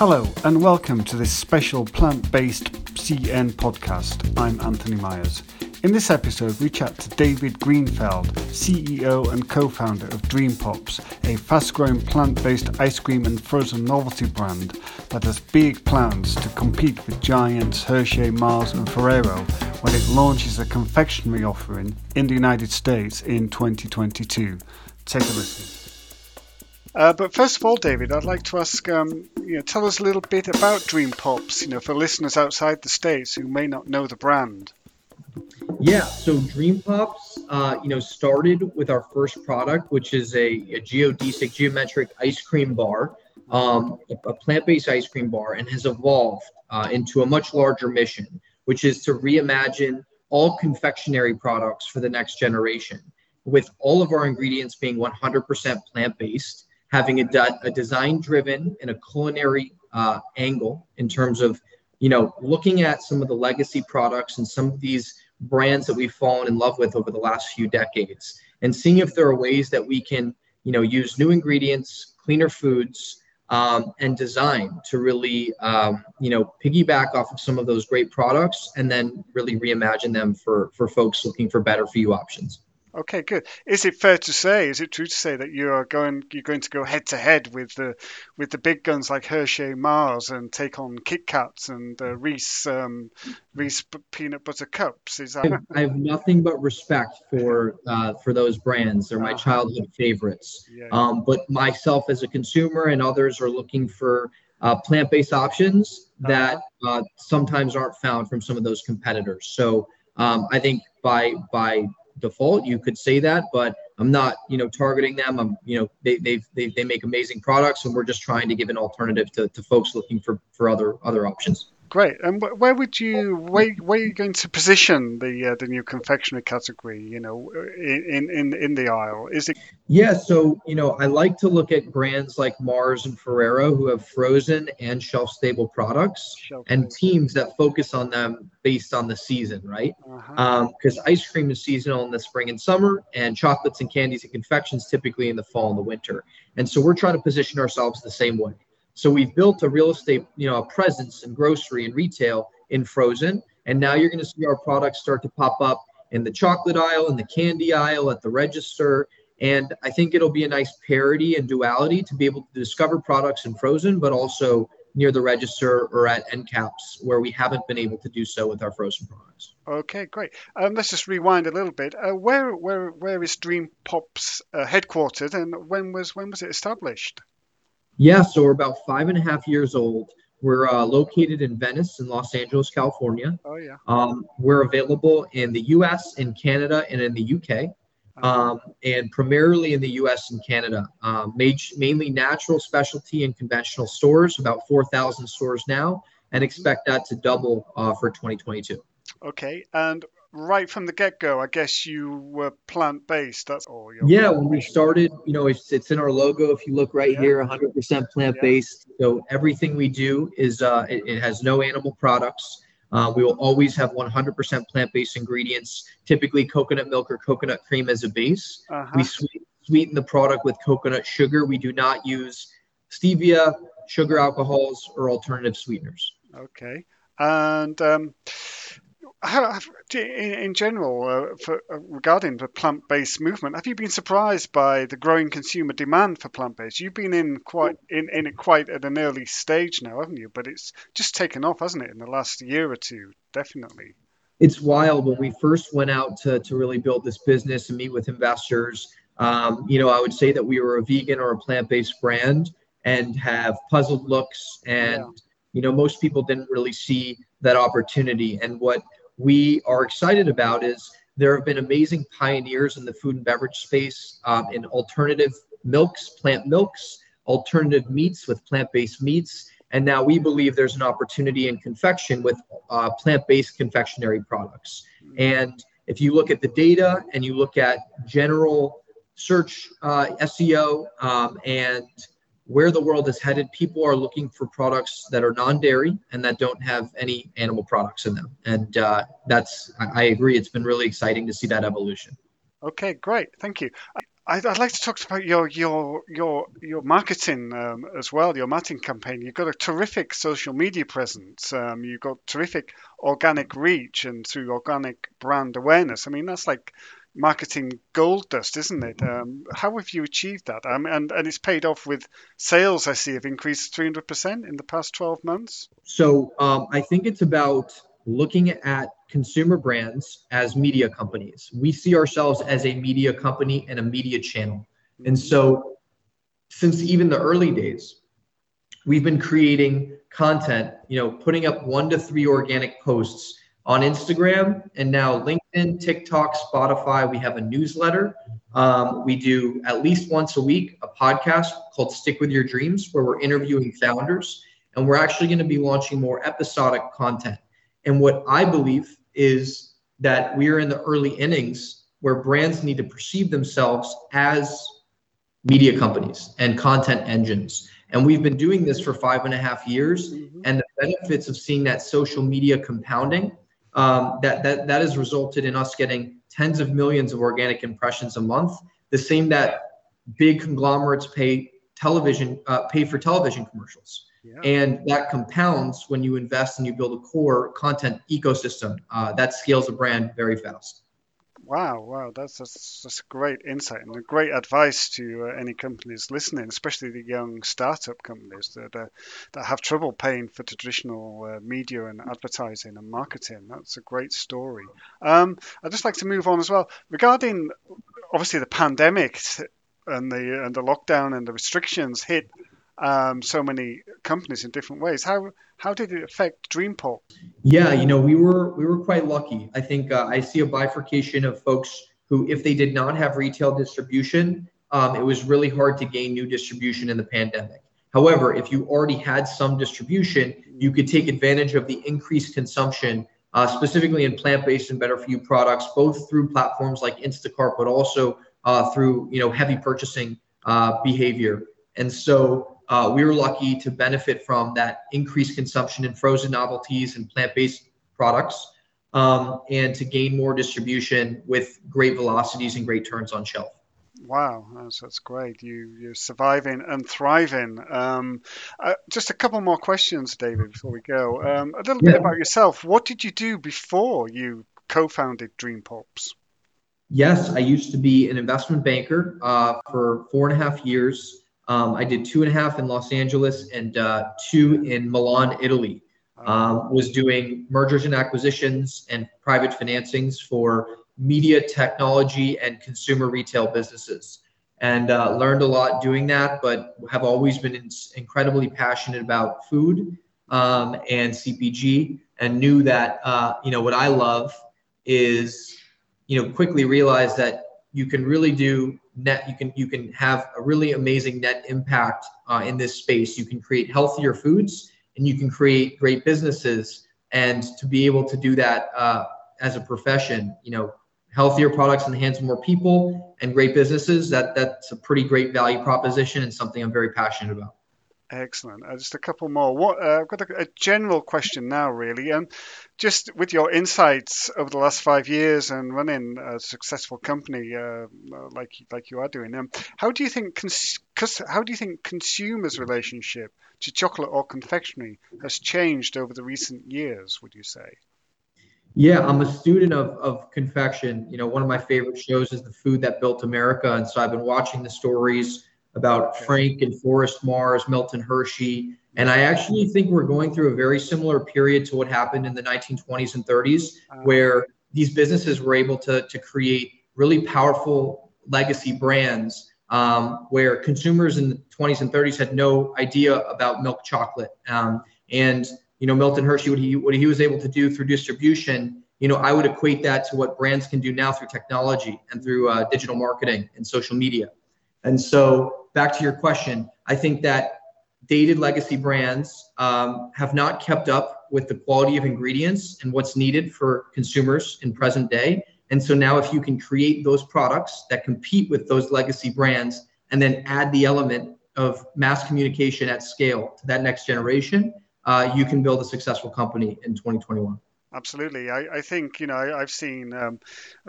Hello, and welcome to this special plant based CN podcast. I'm Anthony Myers. In this episode, we chat to David Greenfeld, CEO and co founder of Dream Pops, a fast growing plant based ice cream and frozen novelty brand that has big plans to compete with giants Hershey, Mars, and Ferrero when it launches a confectionery offering in the United States in 2022. Take a listen. Uh, but first of all, David, I'd like to ask, um, you know, tell us a little bit about Dream Pops, you know, for listeners outside the states who may not know the brand. Yeah, so Dream Pops, uh, you know, started with our first product, which is a, a geodesic geometric ice cream bar, um, a, plant-based ice cream bar, and has evolved uh, into a much larger mission, which is to reimagine all confectionery products for the next generation, with all of our ingredients being 100% plant-based, having a, de- a design-driven and a culinary uh, angle in terms of you know, looking at some of the legacy products and some of these brands that we've fallen in love with over the last few decades and seeing if there are ways that we can, you know, use new ingredients, cleaner foods, um, and design to really, um, you know, piggyback off of some of those great products and then really reimagine them for, for folks looking for better for you options. Okay, good. Is it fair to say? Is it true to say that you are going you're going to go head to head with the with the big guns like Hershey Mars and take on Kit Kats and uh, Reese um, Reese peanut butter cups? Is that? I have nothing but respect for uh, for those brands. They're my uh-huh. childhood favorites. Yeah, yeah. Um, but myself as a consumer and others are looking for uh, plant-based options uh-huh. that uh, sometimes aren't found from some of those competitors. So um, I think by by default you could say that but i'm not you know targeting them. I'm you know they they they, they make amazing products and we're just trying to give an alternative to, to folks looking for for other other options Great. And where would you where, where are you going to position the uh, the new confectionery category? You know, in, in in the aisle, is it? Yeah. So you know, I like to look at brands like Mars and Ferrero who have frozen and shelf stable products, shelf and teams that focus on them based on the season, right? Because uh-huh. um, ice cream is seasonal in the spring and summer, and chocolates and candies and confections typically in the fall and the winter. And so we're trying to position ourselves the same way. So we've built a real estate, you know, a presence in grocery and retail in frozen. And now you're going to see our products start to pop up in the chocolate aisle, in the candy aisle, at the register. And I think it'll be a nice parity and duality to be able to discover products in frozen, but also near the register or at end caps where we haven't been able to do so with our frozen products. Okay, great. Um, let's just rewind a little bit. Uh, where where where is Dream Pops uh, headquartered, and when was when was it established? Yeah, so we're about five and a half years old. We're uh, located in Venice in Los Angeles, California. Oh, yeah. Um, we're available in the US, in Canada, and in the UK, uh-huh. um, and primarily in the US and Canada. Um, mainly natural, specialty, and conventional stores, about 4,000 stores now, and expect that to double uh, for 2022. Okay. And right from the get go, I guess you were plant based. That's all. Yeah, when we started, you know, it's, it's in our logo. If you look right yeah. here, 100% plant based. Yeah. So everything we do is uh, it, it has no animal products. Uh, we will always have 100% plant based ingredients, typically coconut milk or coconut cream as a base. Uh-huh. We sweet, sweeten the product with coconut sugar. We do not use stevia, sugar alcohols, or alternative sweeteners. Okay. And um, how, in general, uh, for, uh, regarding the plant-based movement, have you been surprised by the growing consumer demand for plant-based? You've been in quite in, in it quite at an early stage now, haven't you? But it's just taken off, hasn't it, in the last year or two? Definitely. It's wild. When we first went out to, to really build this business and meet with investors, um, you know, I would say that we were a vegan or a plant-based brand and have puzzled looks, and yeah. you know, most people didn't really see that opportunity. And what we are excited about is there have been amazing pioneers in the food and beverage space um, in alternative milks, plant milks, alternative meats with plant-based meats, and now we believe there's an opportunity in confection with uh, plant-based confectionery products. And if you look at the data and you look at general search uh, SEO um, and where the world is headed, people are looking for products that are non-dairy and that don't have any animal products in them. And uh, that's, I agree, it's been really exciting to see that evolution. Okay, great, thank you. I'd, like to talk about your your your your marketing um, as well. Your marketing campaign. You've got a terrific social media presence. Um, you've got terrific organic reach and through organic brand awareness. I mean, that's like marketing gold dust, isn't it? Um, how have you achieved that? Um, and and it's paid off with sales. I see have increased 300 percent in the past 12 months. So um, I think it's about looking at consumer brands as media companies. We see ourselves as a media company and a media channel. And so, since even the early days, we've been creating content, you know, putting up one to three organic posts on Instagram and now LinkedIn, TikTok, Spotify. We have a newsletter. Um, we do at least once a week a podcast called Stick with Your Dreams, where we're interviewing founders. And we're actually going to be launching more episodic content. And what I believe is that we are in the early innings where brands need to perceive themselves as media companies and content engines. And we've been doing this for five and a half years. Mm-hmm. And the benefits of seeing that social media compounding, um, that, that, that has resulted in us getting tens of millions of organic impressions a month, the same that big conglomerates pay television, uh, pay for television commercials. Yeah. And that compounds when you invest and you build a core content ecosystem uh, that scales a brand very fast. Wow, wow, that's, that's, that's great insight and a great advice to uh, any companies listening, especially the young startup companies that uh, that have trouble paying for traditional uh, media and advertising and marketing. That's a great story. Um, I'd just like to move on as well regarding obviously the pandemic and the and the lockdown and the restrictions hit um, so many companies in different ways. How how did it affect DreamPop? Yeah, you know, we were we were quite lucky. I think uh, I see a bifurcation of folks who, if they did not have retail distribution, um, it was really hard to gain new distribution in the pandemic. However, if you already had some distribution, you could take advantage of the increased consumption, uh, specifically in plant-based and better-for-you products, both through platforms like Instacart, but also uh, through you know heavy purchasing uh, behavior. And so uh, we were lucky to benefit from that increased consumption in frozen novelties and plant-based products um, and to gain more distribution with great velocities and great turns on shelf. Wow, that's, that's great. You you're surviving and thriving. Um, uh, just a couple more questions, David, before we go. Um, a little yeah. bit about yourself. What did you do before you co-founded Dream Pops? Yes, I used to be an investment banker uh, for four and a half years. Um, I did two and a half in Los Angeles and uh, two in Milan, Italy. Um, was doing mergers and acquisitions and private financings for media, technology, and consumer retail businesses. And uh, learned a lot doing that, but have always been in- incredibly passionate about food um, and CPG, and knew that uh, you know what I love is you know quickly realized that you can really do net you can you can have a really amazing net impact uh, in this space. You can create healthier foods and you can create great businesses. And to be able to do that uh, as a profession you know healthier products in the hands of more people and great businesses that that's a pretty great value proposition and something i'm very passionate about Excellent. Uh, just a couple more. What uh, I've got a, a, general question now, really. Um, just with your insights over the last five years and running a successful company uh, like like you are doing, um, how do you think cons- how do you think consumers' relationship to chocolate or confectionery has changed over the recent years? Would you say? Yeah, I'm a student of, of confection. You know, one of my favorite shows is The Food That Built America. And so I've been watching the stories about Frank and Forrest Mars, Milton Hershey. And I actually think we're going through a very similar period to what happened in the 1920s and 30s, where these businesses were able to, to create really powerful legacy brands um, where consumers in the 20s and 30s had no idea about milk chocolate. Um, and, you know, Milton Hershey, what he, what he was able to do through distribution, you know, I would equate that to what brands can do now through technology and through uh, digital marketing and social media. And so back to your question, I think that dated legacy brands um, have not kept up with the quality of ingredients and what's needed for consumers in present day. And so now, if you can create those products that compete with those legacy brands and then add the element of mass communication at scale to that next generation, uh, you can build a successful company in 2021. Absolutely. I, I think you know I, have seen um,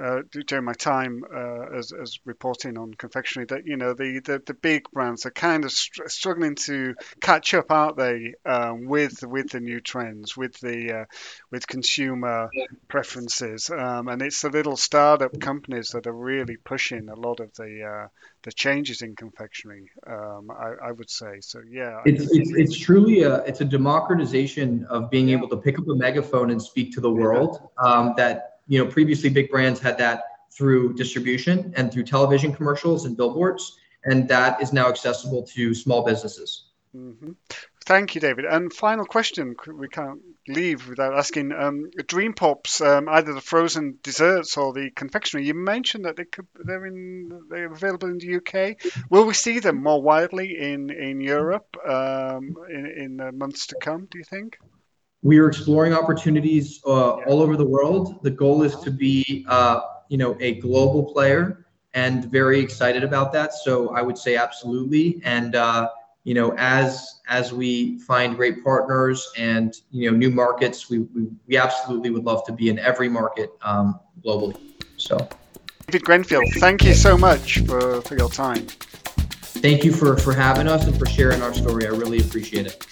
uh, during my time uh, as, as reporting on confectionery that you know the, the, the big brands are kind of str- struggling to catch up, aren't they, um, with with the new trends, with the uh, with consumer preferences, um, and it's the little startup companies that are really pushing a lot of the uh, the changes in confectionery. Um, I, I, would say so. Yeah, it's, it's, it's truly a it's a democratization of being able to pick up a megaphone and speak to the world. Um, that you know previously big brands had that through distribution and through television commercials and billboards, and that is now accessible to small businesses. Mm-hmm. Thank you, David. And final question: we can't leave without asking. Um, Dream Pops, um, either the frozen desserts or the confectionery. You mentioned that they could, they're in they're available in the UK. Will we see them more widely in in Europe um, in in the months to come? Do you think? We are exploring opportunities uh, all over the world. The goal is to be, uh, you know, a global player, and very excited about that. So I would say absolutely, and. Uh, you know, as as we find great partners and you know new markets, we we, we absolutely would love to be in every market um, globally. So, David Grenfield, thank you so much for, for your time. Thank you for for having us and for sharing our story. I really appreciate it.